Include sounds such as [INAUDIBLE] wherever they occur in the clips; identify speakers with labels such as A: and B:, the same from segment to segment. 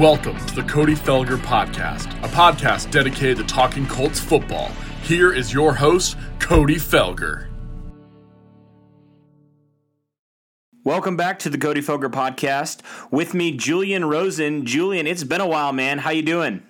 A: Welcome to the Cody Felger Podcast, a podcast dedicated to talking Colts football. Here is your host, Cody Felger.
B: Welcome back to the Cody Felger Podcast. With me, Julian Rosen. Julian, it's been a while, man. How you doing?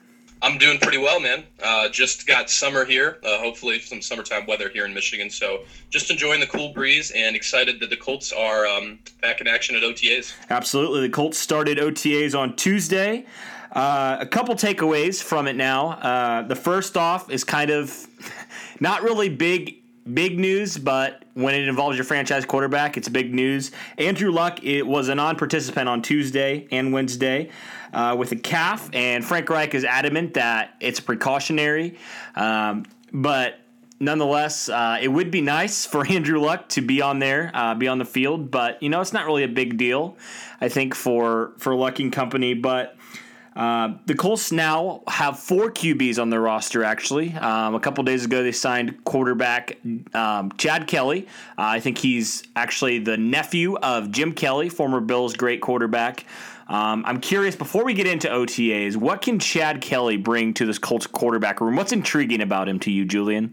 C: I'm doing pretty well, man. Uh, just got summer here. Uh, hopefully, some summertime weather here in Michigan. So, just enjoying the cool breeze and excited that the Colts are um, back in action at OTAs.
B: Absolutely. The Colts started OTAs on Tuesday. Uh, a couple takeaways from it now. Uh, the first off is kind of [LAUGHS] not really big big news, but when it involves your franchise quarterback, it's big news. Andrew Luck it was a non-participant on Tuesday and Wednesday uh, with a calf, and Frank Reich is adamant that it's precautionary, um, but. Nonetheless, uh, it would be nice [LAUGHS] for Andrew Luck to be on there, uh, be on the field, but you know it's not really a big deal, I think for for Luck and company. But uh, the Colts now have four QBs on their roster. Actually, um, a couple days ago they signed quarterback um, Chad Kelly. Uh, I think he's actually the nephew of Jim Kelly, former Bills great quarterback. Um, I'm curious before we get into OTAs, what can Chad Kelly bring to this Colts quarterback room? What's intriguing about him to you, Julian?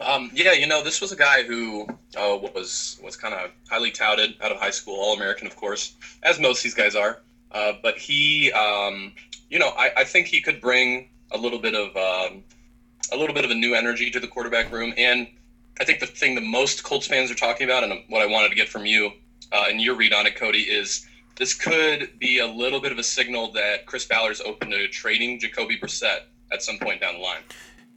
C: Um, yeah, you know, this was a guy who uh, was was kind of highly touted out of high school, All American, of course, as most of these guys are. Uh, but he, um, you know, I, I, think he could bring a little bit of um, a little bit of a new energy to the quarterback room. And I think the thing the most Colts fans are talking about, and what I wanted to get from you uh, and your read on it, Cody, is this could be a little bit of a signal that Chris Ballard's open to trading Jacoby Brissett at some point down the line.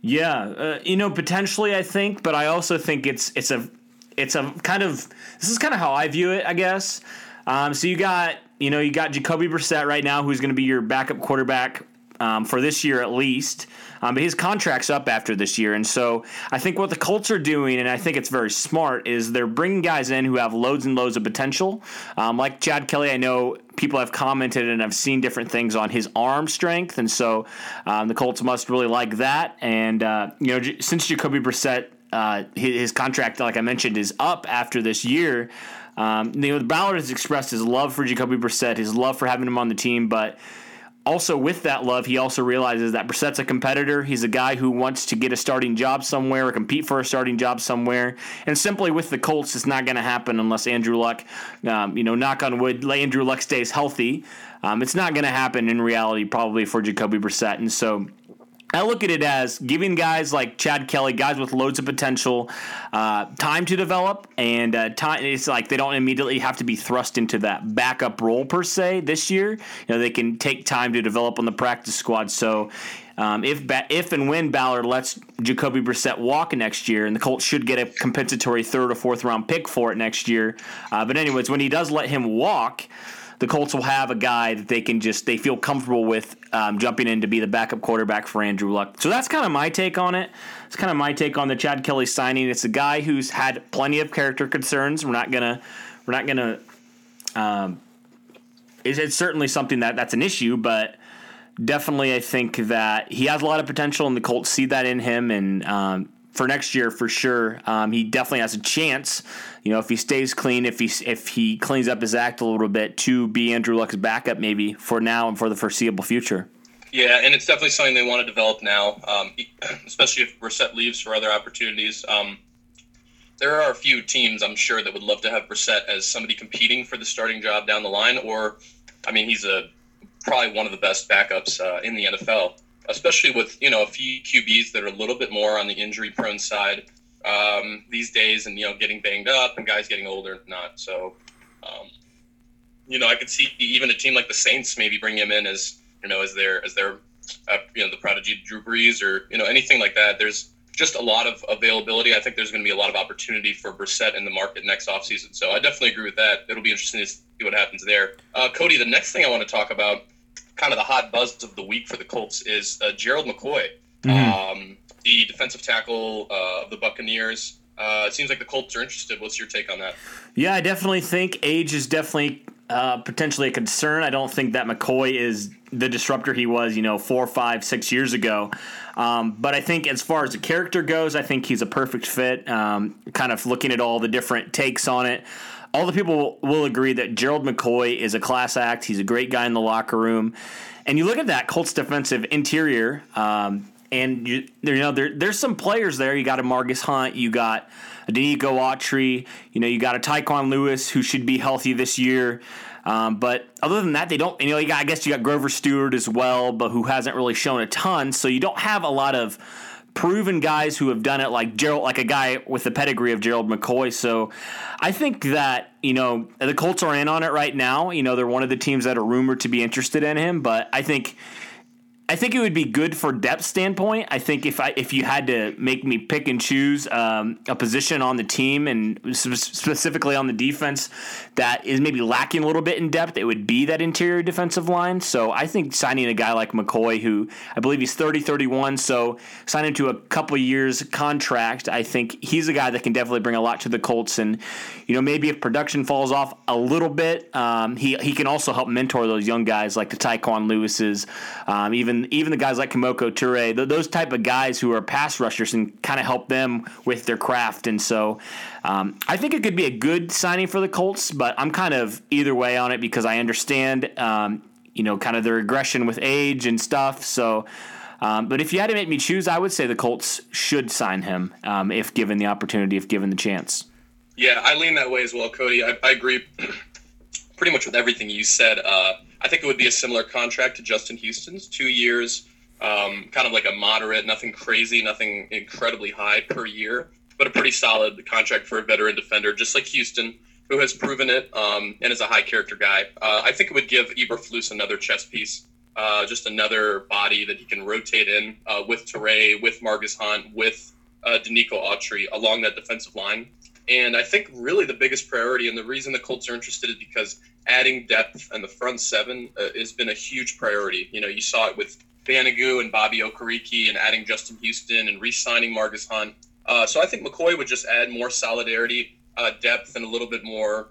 B: Yeah, uh, you know, potentially, I think, but I also think it's it's a it's a kind of this is kind of how I view it, I guess. Um, so you got you know, you got Jacoby Brissett right now, who's going to be your backup quarterback um, for this year at least. Um, but his contract's up after this year. And so I think what the Colts are doing, and I think it's very smart, is they're bringing guys in who have loads and loads of potential. Um, like Chad Kelly, I know people have commented and I've seen different things on his arm strength. And so um, the Colts must really like that. And, uh, you know, since Jacoby Brissett, uh, his, his contract, like I mentioned, is up after this year. Um, you know, Ballard has expressed his love for Jacoby Brissett, his love for having him on the team, but also with that love, he also realizes that Brissett's a competitor. He's a guy who wants to get a starting job somewhere or compete for a starting job somewhere. And simply with the Colts, it's not going to happen unless Andrew Luck, um, you know, knock on wood, Andrew Luck stays healthy. Um, it's not going to happen in reality, probably for Jacoby Brissett. And so I look at it as giving guys like Chad Kelly, guys with loads of potential, uh, time to develop, and uh, time. It's like they don't immediately have to be thrust into that backup role per se this year. You know, they can take time to develop on the practice squad. So. Um, if if and when Ballard lets Jacoby Brissett walk next year, and the Colts should get a compensatory third or fourth round pick for it next year. Uh, but anyways, when he does let him walk, the Colts will have a guy that they can just they feel comfortable with um, jumping in to be the backup quarterback for Andrew Luck. So that's kind of my take on it. It's kind of my take on the Chad Kelly signing. It's a guy who's had plenty of character concerns. We're not gonna we're not gonna. Um, it's, it's certainly something that that's an issue, but definitely I think that he has a lot of potential, and the Colts see that in him, and um, for next year for sure. Um, he definitely has a chance. You know, if he stays clean, if he if he cleans up his act a little bit, to be Andrew Luck's backup maybe for now and for the foreseeable future.
C: Yeah, and it's definitely something they want to develop now, um, [CLEARS THROAT] especially if Brissett leaves for other opportunities. Um, there are a few teams I'm sure that would love to have Brissett as somebody competing for the starting job down the line, or, I mean, he's a probably one of the best backups uh, in the NFL especially with you know a few QBs that are a little bit more on the injury prone side um, these days, and you know getting banged up and guys getting older and not. So, um, you know, I could see even a team like the Saints maybe bring him in as you know as their as their uh, you know the prodigy Drew Brees or you know anything like that. There's just a lot of availability. I think there's going to be a lot of opportunity for Brissett in the market next offseason. So I definitely agree with that. It'll be interesting to see what happens there. Uh, Cody, the next thing I want to talk about kind of the hot buzz of the week for the Colts is uh, Gerald McCoy, mm-hmm. um, the defensive tackle uh, of the Buccaneers. Uh, it seems like the Colts are interested. What's your take on that?
B: Yeah, I definitely think age is definitely uh, potentially a concern. I don't think that McCoy is the disruptor he was, you know, four, five, six years ago. Um, but I think as far as the character goes, I think he's a perfect fit. Um, kind of looking at all the different takes on it. All the people will agree that Gerald McCoy is a class act. He's a great guy in the locker room. And you look at that Colts defensive interior, um, and you, you know there, there's some players there. You got a Margus Hunt, you got a Denico Autry, you know you got a Tyquan Lewis who should be healthy this year. Um, but other than that, they don't. You know, you got, I guess you got Grover Stewart as well, but who hasn't really shown a ton. So you don't have a lot of proven guys who have done it like Gerald, like a guy with the pedigree of Gerald McCoy. So I think that you know the Colts are in on it right now. You know they're one of the teams that are rumored to be interested in him, but I think I think it would be good for depth standpoint. I think if I if you had to make me pick and choose um, a position on the team and specifically on the defense that is maybe lacking a little bit in depth, it would be that interior defensive line. So I think signing a guy like McCoy, who I believe he's 30, 31, so signing to a couple years contract, I think he's a guy that can definitely bring a lot to the Colts. And you know maybe if production falls off a little bit, um, he he can also help mentor those young guys like the Tyquan Lewises, um, even even the guys like Kemoko Turay, those type of guys who are pass rushers and kind of help them with their craft. And so um, I think it could be a good signing for the Colts, but I'm kind of either way on it because I understand, um, you know, kind of their aggression with age and stuff. So. Um, but if you had to make me choose, I would say the Colts should sign him um, if given the opportunity, if given the chance.
C: Yeah, I lean that way as well, Cody. I, I agree [CLEARS THROAT] pretty much with everything you said. Uh, I think it would be a similar contract to Justin Houston's, two years, um, kind of like a moderate, nothing crazy, nothing incredibly high per year, but a pretty solid contract for a veteran defender, just like Houston, who has proven it um, and is a high character guy. Uh, I think it would give Eberflus another chess piece, uh, just another body that he can rotate in uh, with Turay, with Margus Hunt, with uh, Denico Autry along that defensive line. And I think really the biggest priority and the reason the Colts are interested is because adding depth and the front seven uh, has been a huge priority. You know, you saw it with Banogu and Bobby Okereke and adding Justin Houston and re-signing Margus Hunt. Uh, so I think McCoy would just add more solidarity, uh, depth, and a little bit more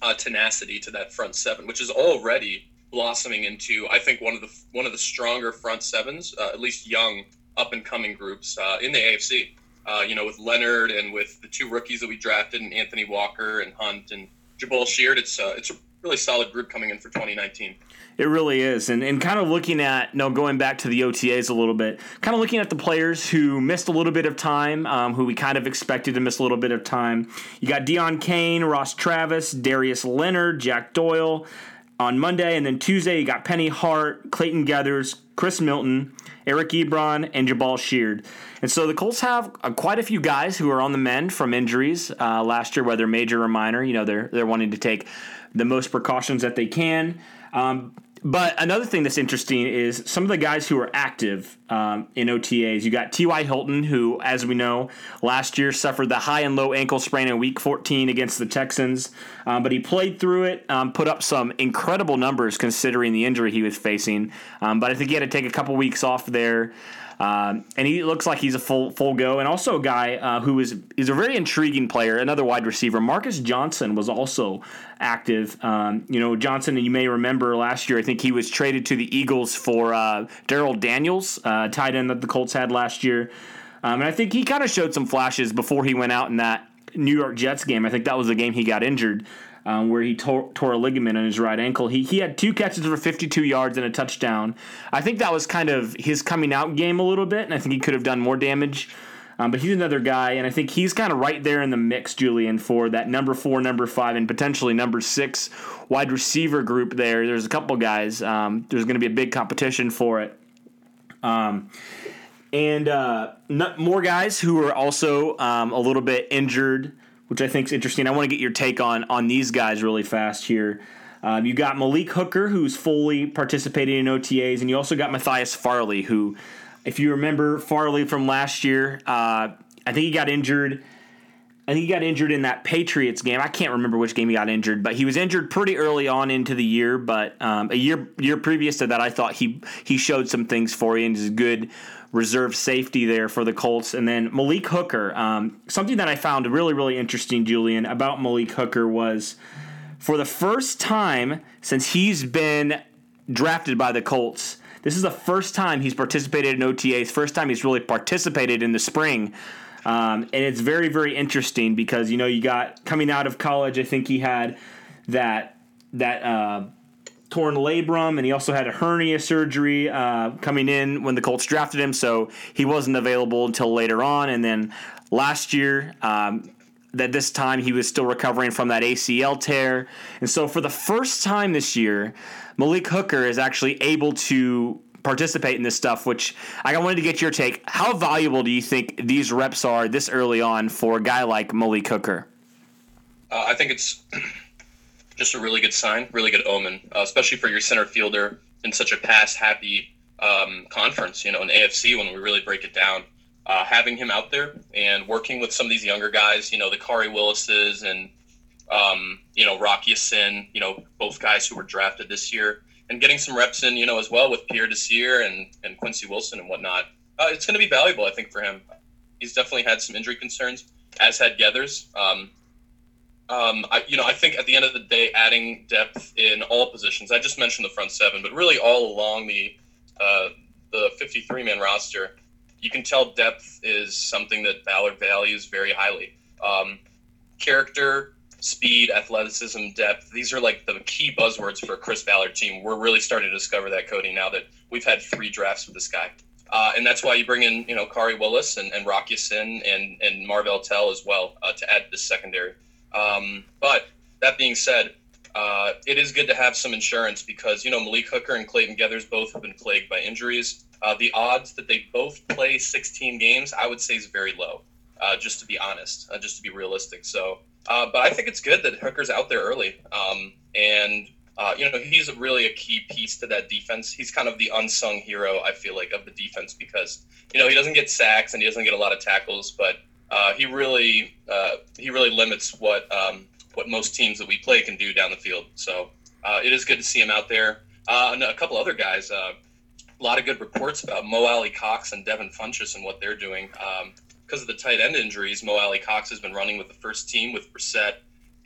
C: uh, tenacity to that front seven, which is already blossoming into, I think, one of the one of the stronger front sevens, uh, at least young up and coming groups uh, in the AFC. You know, with Leonard and with the two rookies that we drafted, and Anthony Walker and Hunt and Jabaal Sheard, it's it's a really solid group coming in for 2019.
B: It really is. And, and kind of looking at, no, going back to the OTAs a little bit, kind of looking at the players who missed a little bit of time, um, who we kind of expected to miss a little bit of time. You got Deon Cain, Ross Travis, Darius Leonard, Jack Doyle on Monday. And then Tuesday, you got Penny Hart, Clayton Geathers, Chris Milton, Eric Ebron, and Jabaal Sheard. And so the Colts have uh, quite a few guys who are on the mend from injuries uh, last year, whether major or minor. You know, they're they're wanting to take the most precautions that they can. Um, but another thing that's interesting is some of the guys who are active um, in OTAs. You got T.Y. Hilton, who, as we know, last year suffered the high and low ankle sprain in Week 14 against the Texans, um, but he played through it, um, put up some incredible numbers considering the injury he was facing. Um, but I think he had to take a couple weeks off there. Um, and he looks like he's a full full go, and also a guy uh, who is is a very intriguing player, another wide receiver. Marcus Johnson was also active. Um, you know, Johnson, you may remember last year, I think he was traded to the Eagles for uh, Darrell Daniels, uh, tight end that the Colts had last year, um, and I think he kind of showed some flashes before he went out in that New York Jets game. I think that was the game he got injured um, where he tore, tore, a ligament in his right ankle. He, he had two catches for 52 yards and a touchdown. I think that was kind of his coming out game a little bit, and I think he could have done more damage. Um, but he's another guy, and I think he's kind of right there in the mix, Julian, for that number four, number five, and potentially number six wide receiver group there. There's a couple guys. Um, there's going to be a big competition for it. Um, and uh, more guys who are also um, a little bit injured which I think is interesting. I want to get your take on on these guys really fast here. Um, you got Malik Hooker, who's fully participating in OTAs, and you also got Matthias Farley, who, if you remember Farley from last year, uh, I think he got injured. I think he got injured in that Patriots game. I can't remember which game he got injured, but he was injured pretty early on into the year. But um, a year year previous to that, I thought he he showed some things for you and is good reserve safety there for the Colts. And then Malik Hooker. Um, something that I found really, really interesting, Julian, about Malik Hooker was for the first time since he's been drafted by the Colts, this is the first time he's participated in OTAs, first time he's really participated in the spring. Um, and it's very, very interesting because you know you got coming out of college. I think he had that that uh, torn labrum, and he also had a hernia surgery uh, coming in when the Colts drafted him, so he wasn't available until later on. And then last year, um, that this time he was still recovering from that ACL tear, and so for the first time this year, Malik Hooker is actually able to participate in this stuff, which I wanted to get your take. How valuable do you think these reps are this early on for a guy like Malik Hooker?
C: Uh, I think it's just a really good sign, really good omen, uh, especially for your center fielder in such a pass happy um, conference, you know, an AFC when we really break it down. Uh, having him out there and working with some of these younger guys, you know, the Khari Willises and, um, you know, Rock Ya-Sin, you know, both guys who were drafted this year and getting some reps in, you know, as well with Pierre Desir and, and Quincy Wilson and whatnot. Uh, it's going to be valuable, I think, for him. He's definitely had some injury concerns, as had Geathers. Um, um, I, you know, I think at the end of the day, adding depth in all positions. I just mentioned the front seven, but really all along the uh, the 53 man roster, you can tell depth is something that Ballard values very highly. Um, character, speed, athleticism, depth. These are like the key buzzwords for a Chris Ballard team. We're really starting to discover that, Cody, now that we've had three drafts with this guy. Uh, and that's why you bring in, you know, Khari Willis and, and Rock Ya-Sin and, and Marvell Tell as well uh, to add this secondary. Um, but that being said, uh, it is good to have some insurance because, you know, Malik Hooker and Clayton Geathers both have been plagued by injuries. Uh, the odds that they both play 16 games, I would say, is very low, uh, just to be honest, uh, just to be realistic. So, uh, but I think it's good that Hooker's out there early. Um, and, uh, you know, he's really a key piece to that defense. He's kind of the unsung hero, I feel like, of the defense because, you know, he doesn't get sacks and he doesn't get a lot of tackles, but uh, he really uh, he really limits what um, what most teams that we play can do down the field. So uh, it is good to see him out there. Uh, and a couple other guys. Uh, a lot of good reports about Mo Alie-Cox and Devin Funchess and what they're doing. Um, because of the tight end injuries, Mo Alie-Cox has been running with the first team with Brissett,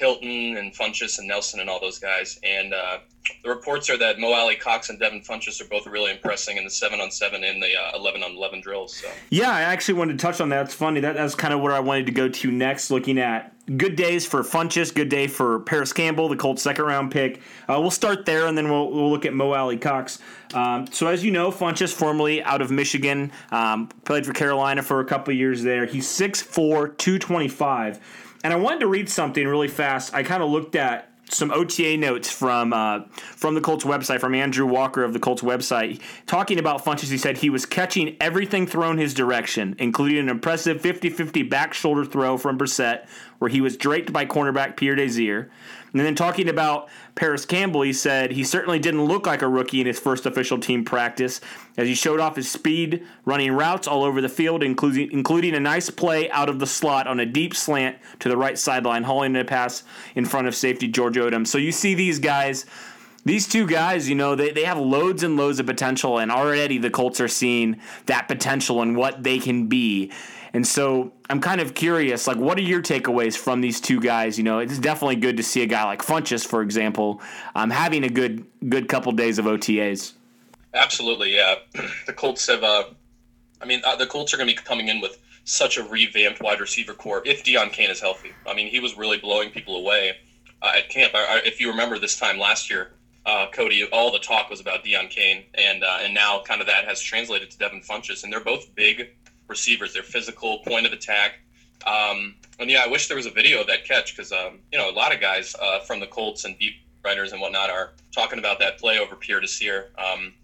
C: Hilton, and Funchess and Nelson and all those guys. And uh, the reports are that Mo Alie-Cox and Devin Funchess are both really impressing in the seven on seven and the uh, eleven on eleven drills. So
B: yeah, I actually wanted to touch on that. It's funny that that's kind of where I wanted to go to next, looking at good days for Funchess, good day for Parris Campbell, the Colts second round pick. Uh, we'll start there, and then we'll, we'll look at Mo Alie-Cox. Um, so as you know, Funchess, formerly out of Michigan, um, played for Carolina for a couple years there. He's 6'4", 225. And I wanted to read something really fast. I kind of looked at some OTA notes from uh, from the Colts website, from Andrew Walker of the Colts website, talking about Funchess. He said he was catching everything thrown his direction, including an impressive 50-50 back shoulder throw from Brissett, where he was draped by cornerback Pierre Desir. And then talking about Parris Campbell, he said he certainly didn't look like a rookie in his first official team practice, as he showed off his speed, running routes all over the field, including including a nice play out of the slot on a deep slant to the right sideline, hauling a pass in front of safety George Odum. So you see these guys these two guys, you know, they, they have loads and loads of potential, and already the Colts are seeing that potential and what they can be. And so I'm kind of curious, like, what are your takeaways from these two guys? You know, it's definitely good to see a guy like Funchess, for example, um, having a good good couple days of OTAs.
C: Absolutely, yeah. [CLEARS THROAT] The Colts have, uh, I mean, uh, the Colts are going to be coming in with such a revamped wide receiver corps if Deon Cain is healthy. I mean, he was really blowing people away uh, at camp. I, I, if you remember this time last year, uh, Cody, all the talk was about Deon Cain, and uh, and now kind of that has translated to Devin Funchess, and they're both big receivers. They're physical, point of attack. Um, and yeah, I wish there was a video of that catch because um, you know a lot of guys uh, from the Colts and beat writers and whatnot are talking about that play over Pierre Desir. Um,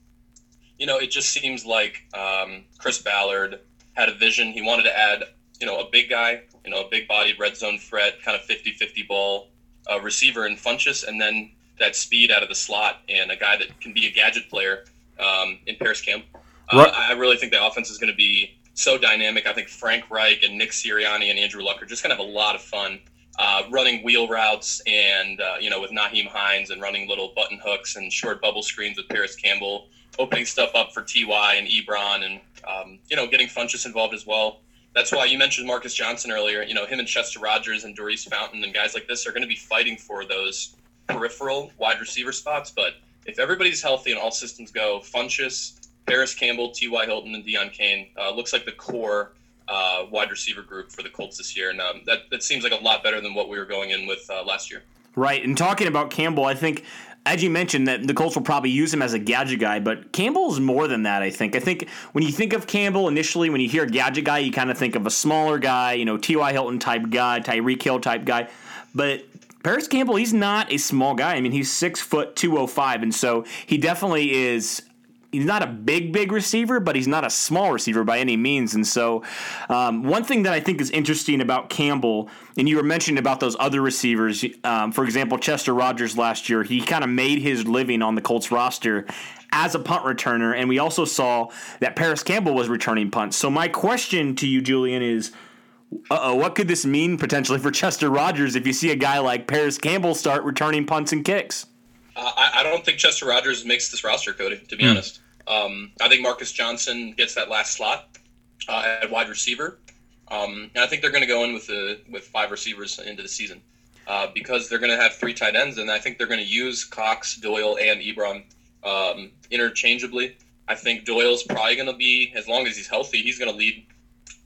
C: you know, it just seems like um, Chris Ballard had a vision. He wanted to add, you know, a big guy, you know, a big-bodied red zone threat, kind of 50-50 ball uh, receiver in Funchess, and then that speed out of the slot and a guy that can be a gadget player um, in Parris Campbell. Uh, I really think the offense is going to be so dynamic. I think Frank Reich and Nick Sirianni and Andrew Luck are just going to have a lot of fun uh, running wheel routes and, uh, you know, with Nyheim Hines and running little button hooks and short bubble screens with Parris Campbell, opening stuff up for TY and Ebron and, um, you know, getting Funchess involved as well. That's why you mentioned Marcus Johnson earlier. You know, him and Chester Rogers and Daurice Fountain and guys like this are going to be fighting for those peripheral wide receiver spots. But if everybody's healthy and all systems go, Funchess, Parris Campbell, T.Y. Hilton, and Deon Cain uh, looks like the core uh, wide receiver group for the Colts this year, and um, that that seems like a lot better than what we were going in with uh, last year.
B: Right, and talking about Campbell, I think as you mentioned that the Colts will probably use him as a gadget guy, but Campbell is more than that. I think. I think when you think of Campbell initially, when you hear gadget guy, you kind of think of a smaller guy, you know, T.Y. Hilton type guy, Tyreek Hill type guy, but. Parris Campbell, he's not a small guy. I mean, he's six foot two oh five, and so he definitely is he's not a big, big receiver, but he's not a small receiver by any means. And so, um, one thing that I think is interesting about Campbell, and you were mentioning about those other receivers, um, for example, Chester Rogers last year, he kind of made his living on the Colts roster as a punt returner, and we also saw that Parris Campbell was returning punts. So, my question to you, Julian, is. Uh-oh, what could this mean potentially for Chester Rogers if you see a guy like Parris Campbell start returning punts and kicks?
C: I, I, don't think Chester Rogers makes this roster, Cody. To be mm. honest, um, I think Marcus Johnson gets that last slot uh, at wide receiver, um, and I think they're going to go in with the with five receivers into the season uh, because they're going to have three tight ends, and I think they're going to use Cox, Doyle, and Ebron um, interchangeably. I think Doyle's probably going to be, as long as he's healthy, he's going to lead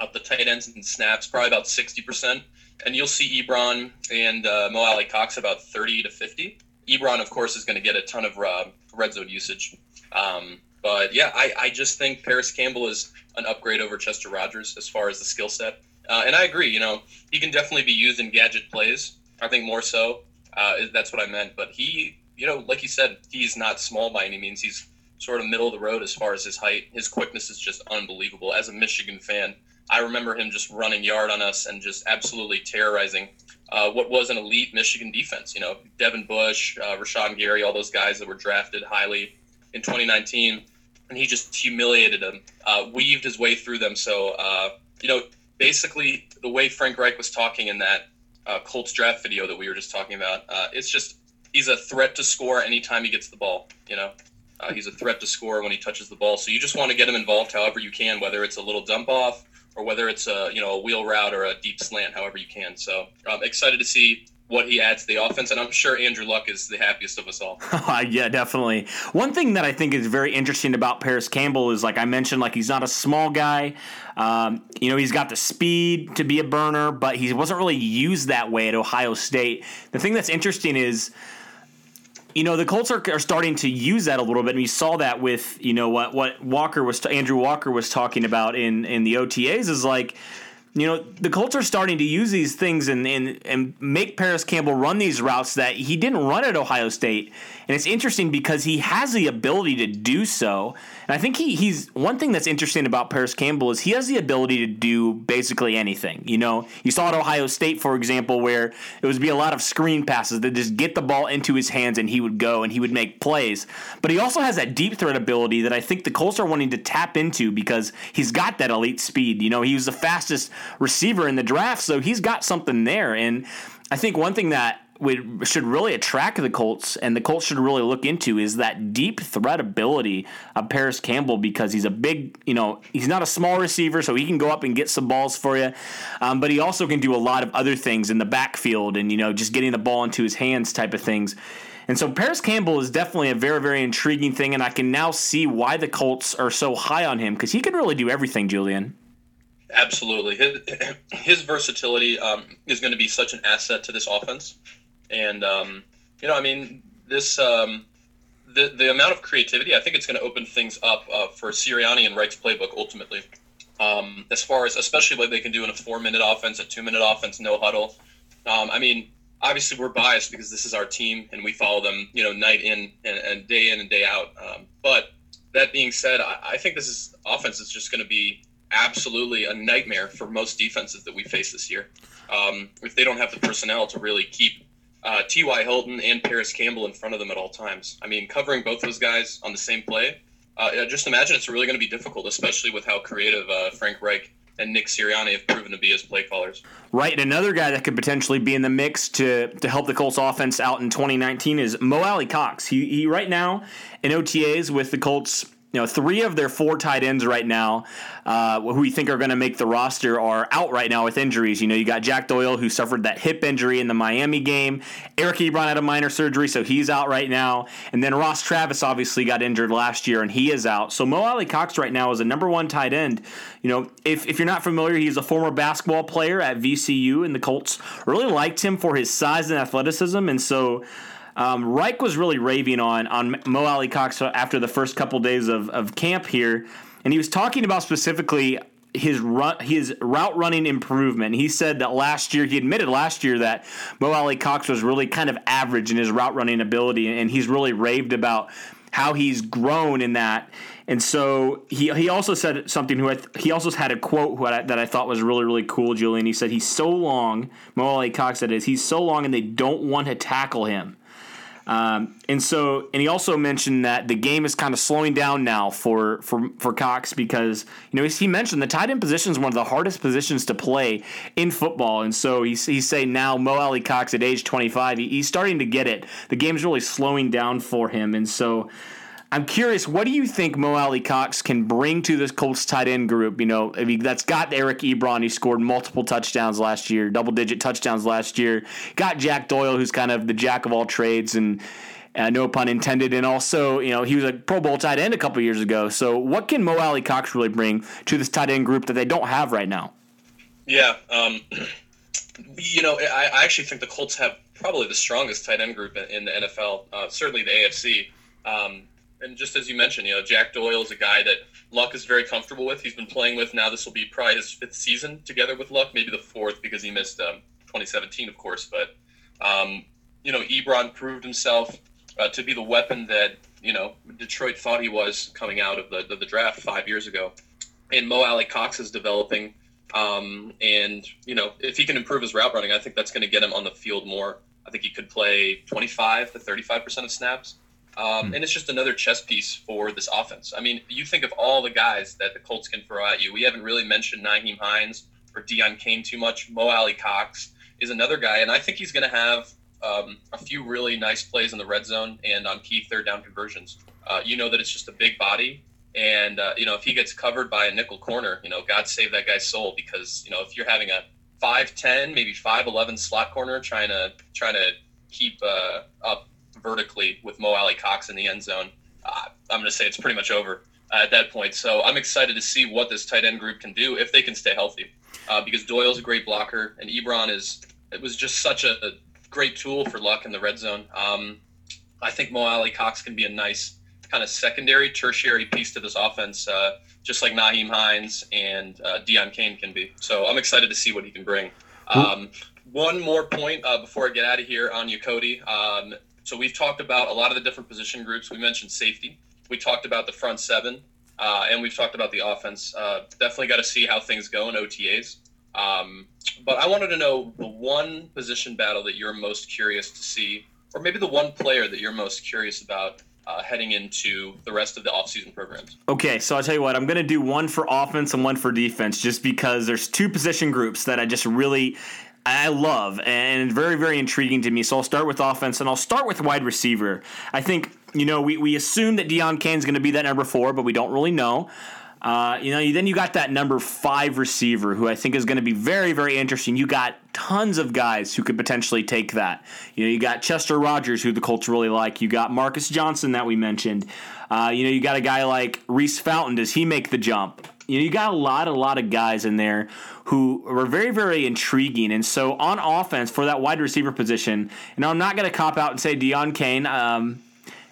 C: up the tight ends and snaps, probably about sixty percent, and you'll see Ebron and uh, Mo Alie-Cox about thirty to fifty. Ebron, of course, is going to get a ton of uh, red zone usage. Um, but yeah, I, I just think Parris Campbell is an upgrade over Chester Rogers as far as the skill set. Uh, and I agree, you know, he can definitely be used in gadget plays. I think more so. Uh, that's what I meant. But he, you know, like you said, he's not small by any means. He's sort of middle of the road as far as his height. His quickness is just unbelievable. As a Michigan fan, I remember him just running yard on us and just absolutely terrorizing uh, what was an elite Michigan defense. You know, Devin Bush, uh, Rashan Gary, all those guys that were drafted highly in 2019, and he just humiliated them, uh, weaved his way through them. So, uh, you know, basically the way Frank Reich was talking in that uh, Colts draft video that we were just talking about, it's just he's a threat to score anytime he gets the ball. You know, he's a threat to score when he touches the ball. So you just want to get him involved however you can, whether it's a little dump off or whether it's a you know a wheel route or a deep slant, however you can. So I'm excited to see what he adds to the offense, and I'm sure Andrew Luck is the happiest of us all. [LAUGHS]
B: yeah, definitely. One thing that I think is very interesting about Parris Campbell is, like I mentioned, like he's not a small guy. Um, you know, he's got the speed to be a burner, but he wasn't really used that way at Ohio State. The thing that's interesting is you know the Colts are, are starting to use that a little bit, and we saw that with you know what what Walker was Andrew Walker was talking about in in the OTAs is like you know, the Colts are starting to use these things and, and, and make Parris Campbell run these routes that he didn't run at Ohio State. And it's interesting because he has the ability to do so. And I think he, he's one thing that's interesting about Parris Campbell is he has the ability to do basically anything. You know, you saw at Ohio State, for example, where it would be a lot of screen passes that just get the ball into his hands and he would go and he would make plays. But he also has that deep threat ability that I think the Colts are wanting to tap into because he's got that elite speed. You know, he was the fastest receiver in the draft, so he's got something there. And I think one thing that would should really attract the Colts, and the Colts should really look into is that deep threat ability of Parris Campbell because he's a big, you know, he's not a small receiver, so he can go up and get some balls for you, um, but he also can do a lot of other things in the backfield and you know just getting the ball into his hands type of things. And so Parris Campbell is definitely a very, very intriguing thing, and I can now see why the Colts are so high on him because he can really do everything, Julian.
C: Absolutely, his, [CLEARS THROAT] his versatility um, is going to be such an asset to this offense. And um, you know, I mean, this um, the the amount of creativity, I think it's going to open things up uh, for Sirianni and Reich's playbook ultimately. Um, as far as especially what they can do in a four minute offense, a two minute offense, no huddle. Um, I mean, obviously we're biased because this is our team and we follow them, you know, night in and, and day in and day out. Um, but that being said, I, I think this is offense is just going to be absolutely a nightmare for most defenses that we face this year. Um, if they don't have the personnel to really keep uh, T.Y. Hilton and Parris Campbell in front of them at all times. I mean, covering both those guys on the same play, uh, just imagine it's really going to be difficult, especially with how creative uh, Frank Reich and Nick Sirianni have proven to be as play callers.
B: Right, and another guy that could potentially be in the mix to to help the Colts offense out in 2019 is Mo Alie-Cox. He, he right now in OTAs with the Colts you know, three of their four tight ends right now, uh, who we think are going to make the roster, are out right now with injuries. You know, you got Jack Doyle, who suffered that hip injury in the Miami game. Eric Ebron had a minor surgery, so he's out right now. And then Ross Travis obviously got injured last year, and he is out. So Mo Alie-Cox right now is a number one tight end. You know, if, if you're not familiar, he's a former basketball player at VCU, and the Colts really liked him for his size and athleticism. And so um, Reich was really raving on on Mo Alie-Cox after the first couple days of, of camp here, and he was talking about specifically his run, his route running improvement. He said that last year, he admitted last year that Mo Alie-Cox was really kind of average in his route running ability, and he's really raved about how he's grown in that. And so he he also said something who I th- he also had a quote I, that I thought was really really cool, Julian. He said he's so long. Mo Alie-Cox said is he's so long, and they don't want to tackle him. Um, and so, and he also mentioned that the game is kind of slowing down now for for for Cox because you know he mentioned the tight end position is one of the hardest positions to play in football, and so he's he's saying now Mo Alie-Cox at age 25, he, he's starting to get it. The game's really slowing down for him, and so. I'm curious, what do you think Mo Alie-Cox can bring to this Colts tight end group? You know, that's got Eric Ebron. He scored multiple touchdowns last year, double digit touchdowns last year. Got Jack Doyle, who's kind of the jack of all trades, and uh, no pun intended. And also, you know, he was a Pro Bowl tight end a couple years ago. So, what can Mo Alie-Cox really bring to this tight end group that they don't have right now?
C: Yeah, um, you know, I, I, actually think the Colts have probably the strongest tight end group in, the NFL. Uh, certainly the AFC. Um, and just as you mentioned, you know, Jack Doyle is a guy that Luck is very comfortable with. He's been playing with now. This will be probably his fifth season together with Luck, maybe the fourth because he missed um, 2017, of course. But um, you know, Ebron proved himself uh, to be the weapon that you know Detroit thought he was coming out of the the, the draft five years ago. And Mo Alie-Cox is developing, um, and you know, if he can improve his route running, I think that's going to get him on the field more. I think he could play 25 to 35 percent of snaps. Um, hmm. And it's just another chess piece for this offense. I mean, you think of all the guys that the Colts can throw at you. We haven't really mentioned Nyheim Hines or Deon Cain too much. Mo Alie-Cox is another guy, and I think he's going to have um, a few really nice plays in the red zone and on key third down conversions. Uh, you know that it's just a big body, and uh, you know if he gets covered by a nickel corner, you know God save that guy's soul because you know if you're having a five ten, maybe five eleven slot corner trying to trying to keep uh, up vertically with Mo Alie-Cox in the end zone, uh, I'm going to say it's pretty much over uh, at that point. So I'm excited to see what this tight end group can do if they can stay healthy, uh, because Doyle's a great blocker and Ebron is it was just such a, a great tool for Luck in the red zone. Um, I think Mo Alie-Cox can be a nice kind of secondary, tertiary piece to this offense, uh, just like Nyheim Hines and uh, Deon Cain can be. So I'm excited to see what he can bring. Um, one more point uh, before I get out of here on you, Cody. Um, so we've talked about a lot of the different position groups. We mentioned safety. We talked about the front seven, uh, and we've talked about the offense. Uh, definitely got to see how things go in OTAs. Um, but I wanted to know the one position battle that you're most curious to see, or maybe the one player that you're most curious about uh, heading into the rest of the offseason programs.
B: Okay, so I'll tell you what, I'm going to do one for offense and one for defense just because there's two position groups that I just really I love and very, very intriguing to me. So I'll start with offense and I'll start with wide receiver. I think, you know, we, we assume that Deon Cain's going to be that number four, but we don't really know. Uh, you know, then you got that number five receiver who I think is going to be very, very interesting. You got tons of guys who could potentially take that. You know, you got Chester Rogers, who the Colts really like. You got Marcus Johnson that we mentioned. Uh, you know, you got a guy like Reese Fountain. Does he make the jump? You know, you got a lot, a lot of guys in there who were very, very intriguing. And so on offense for that wide receiver position, and I'm not going to cop out and say Deon Cain, um,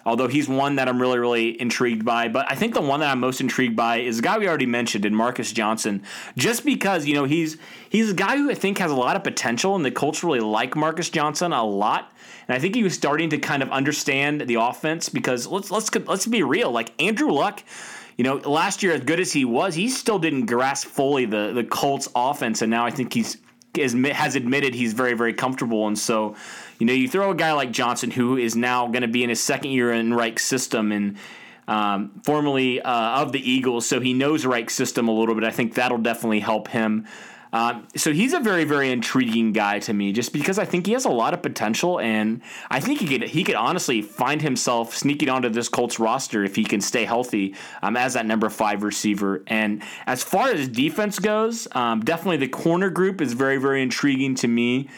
B: although he's one that I'm really, really intrigued by. But I think the one that I'm most intrigued by is the guy we already mentioned, in Marcus Johnson, just because you know he's he's a guy who I think has a lot of potential, and the Colts really like Marcus Johnson a lot. And I think he was starting to kind of understand the offense because let's let's let's be real, like Andrew Luck you know, last year as good as he was, he still didn't grasp fully the the Colts offense, and now I think he's has admitted he's very very comfortable, and so you know you throw a guy like Johnson who is now going to be in his second year in Reich's system and. Um, formerly uh, of the Eagles, so he knows Reich's system a little bit. I think that'll definitely help him. Um, so he's a very, very intriguing guy to me, just because I think he has a lot of potential, and I think he could he could honestly find himself sneaking onto this Colts roster if he can stay healthy um, as that number five receiver. And as far as defense goes, um, definitely the corner group is very, very intriguing to me.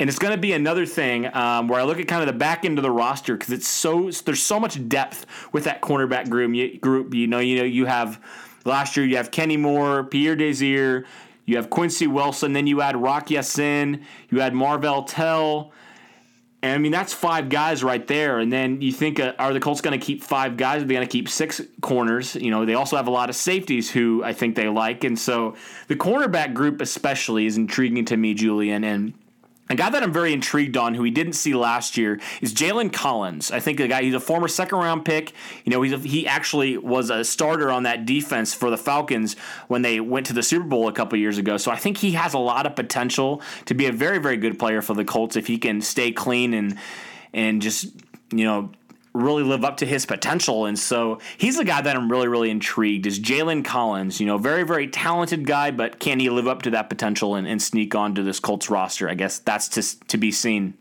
B: And it's going to be another thing um, where I look at kind of the back end of the roster because it's so there's so much depth with that cornerback group. You, group, you know, you know, you have last year you have Kenny Moore, Pierre Desir, you have Quincy Wilson, then you add Rock Ya-Sin, you add Marvell Tell. And I mean, that's five guys right there. And then you think, uh, are the Colts going to keep five guys? Are they going to keep six corners? You know, they also have a lot of safeties who I think they like. And so the cornerback group, especially, is intriguing to me, Julian. And a guy that I'm very intrigued on, who we didn't see last year, is Jalen Collins. I think the guy he's a former second round pick. You know, he's a, he actually was a starter on that defense for the Falcons when they went to the Super Bowl a couple years ago. So I think he has a lot of potential to be a very very good player for the Colts if he can stay clean and and just you know really live up to his potential. And so he's the guy that I'm really, really intrigued is Jalen Collins. You know, very, very talented guy, but can he live up to that potential and, and sneak onto this Colts roster? I guess that's to, to be seen.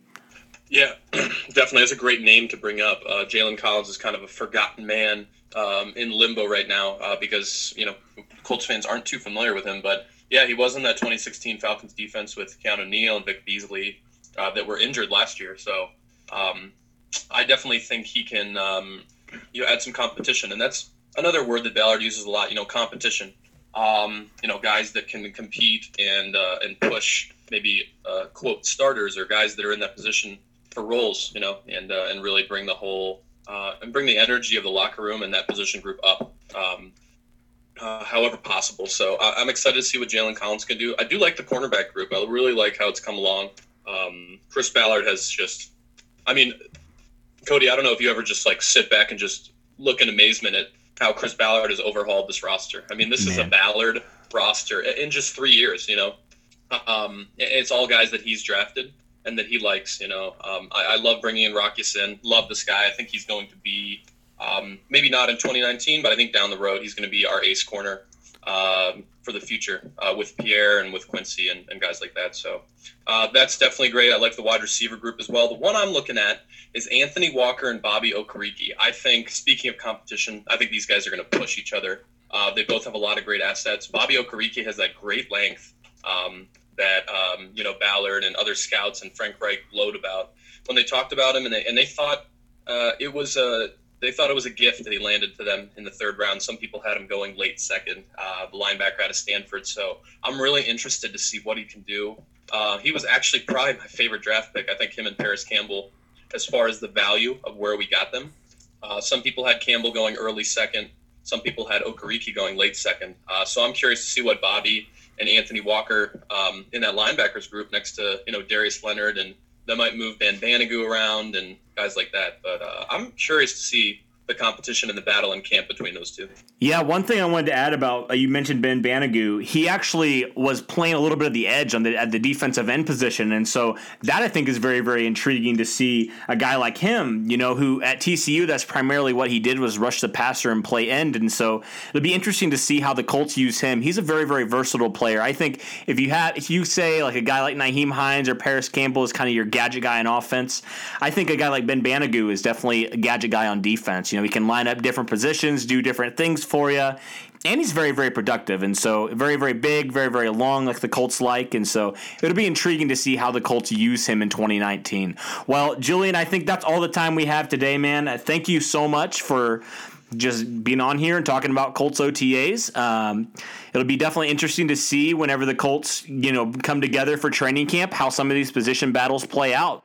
C: Yeah, [CLEARS THROAT] definitely. That's a great name to bring up. Uh, Jalen Collins is kind of a forgotten man um, in limbo right now uh, because, you know, Colts fans aren't too familiar with him. But yeah, he was in that 2016 Falcons defense with Keanu Neal and Vic Beasley uh, that were injured last year. So, um, I definitely think he can, um, you know, add some competition, and that's another word that Ballard uses a lot. You know, competition. Um, you know, guys that can compete and uh, and push maybe uh, quote starters or guys that are in that position for roles. You know, and uh, and really bring the whole uh, and bring the energy of the locker room and that position group up. Um, uh, however possible. So I, am excited to see what Jalen Collins can do. I do like the cornerback group. I really like how it's come along. Um, Chris Ballard has just, I mean, Cody, I don't know if you ever just like sit back and just look in amazement at how Chris Ballard has overhauled this roster. I mean, this Man. is a Ballard roster in just three years. You know, um, it's all guys that he's drafted and that he likes. You know, um, I, I, love bringing in Rock Ya-Sin. Love this guy. I think he's going to be um, maybe not in 2019, but I think down the road he's going to be our ace corner um, for the future uh, with Pierre and with Quincy and, and guys like that. So uh, that's definitely great. I like the wide receiver group as well. The one I'm looking at is Anthony Walker and Bobby Okereke. I think, speaking of competition, I think these guys are going to push each other. Uh, they both have a lot of great assets. Bobby Okereke has that great length um, that um, you know Ballard and other scouts and Frank Reich glowed about when they talked about him, and they and they thought uh, it was a they thought it was a gift that he landed to them in the third round. Some people had him going late second, uh, the linebacker out of Stanford. So I'm really interested to see what he can do. Uh, he was actually probably my favorite draft pick. I think him and Parris Campbell, as far as the value of where we got them. Uh, some people had Campbell going early second. Some people had Okereke going late second. Uh, so I'm curious to see what Bobby and Anthony Walker um, in that linebackers group next to you know Darius Leonard and that might move Ben Banogu around and guys like that. But uh, I'm curious to see the competition and the battle in camp between those two.
B: Yeah, one thing I wanted to add about uh, you mentioned Ben Banogu. He actually was playing a little bit of the edge on the at the defensive end position, and so that I think is very very intriguing to see a guy like him. You know, who at TCU that's primarily what he did was rush the passer and play end, and so it'll be interesting to see how the Colts use him. He's a very very versatile player. I think if you have if you say like a guy like Nyheim Hines or Parris Campbell is kind of your gadget guy on offense, I think a guy like Ben Banogu is definitely a gadget guy on defense. You know, he can line up different positions, do different things for you. And he's very, very productive. And so, very, very big, very, very long, like the Colts like. And so, it'll be intriguing to see how the Colts use him in 2019. Well, Julian, I think that's all the time we have today, man. Thank you so much for just being on here and talking about Colts OTAs. Um, it'll be definitely interesting to see whenever the Colts, you know, come together for training camp, how some of these position battles play out.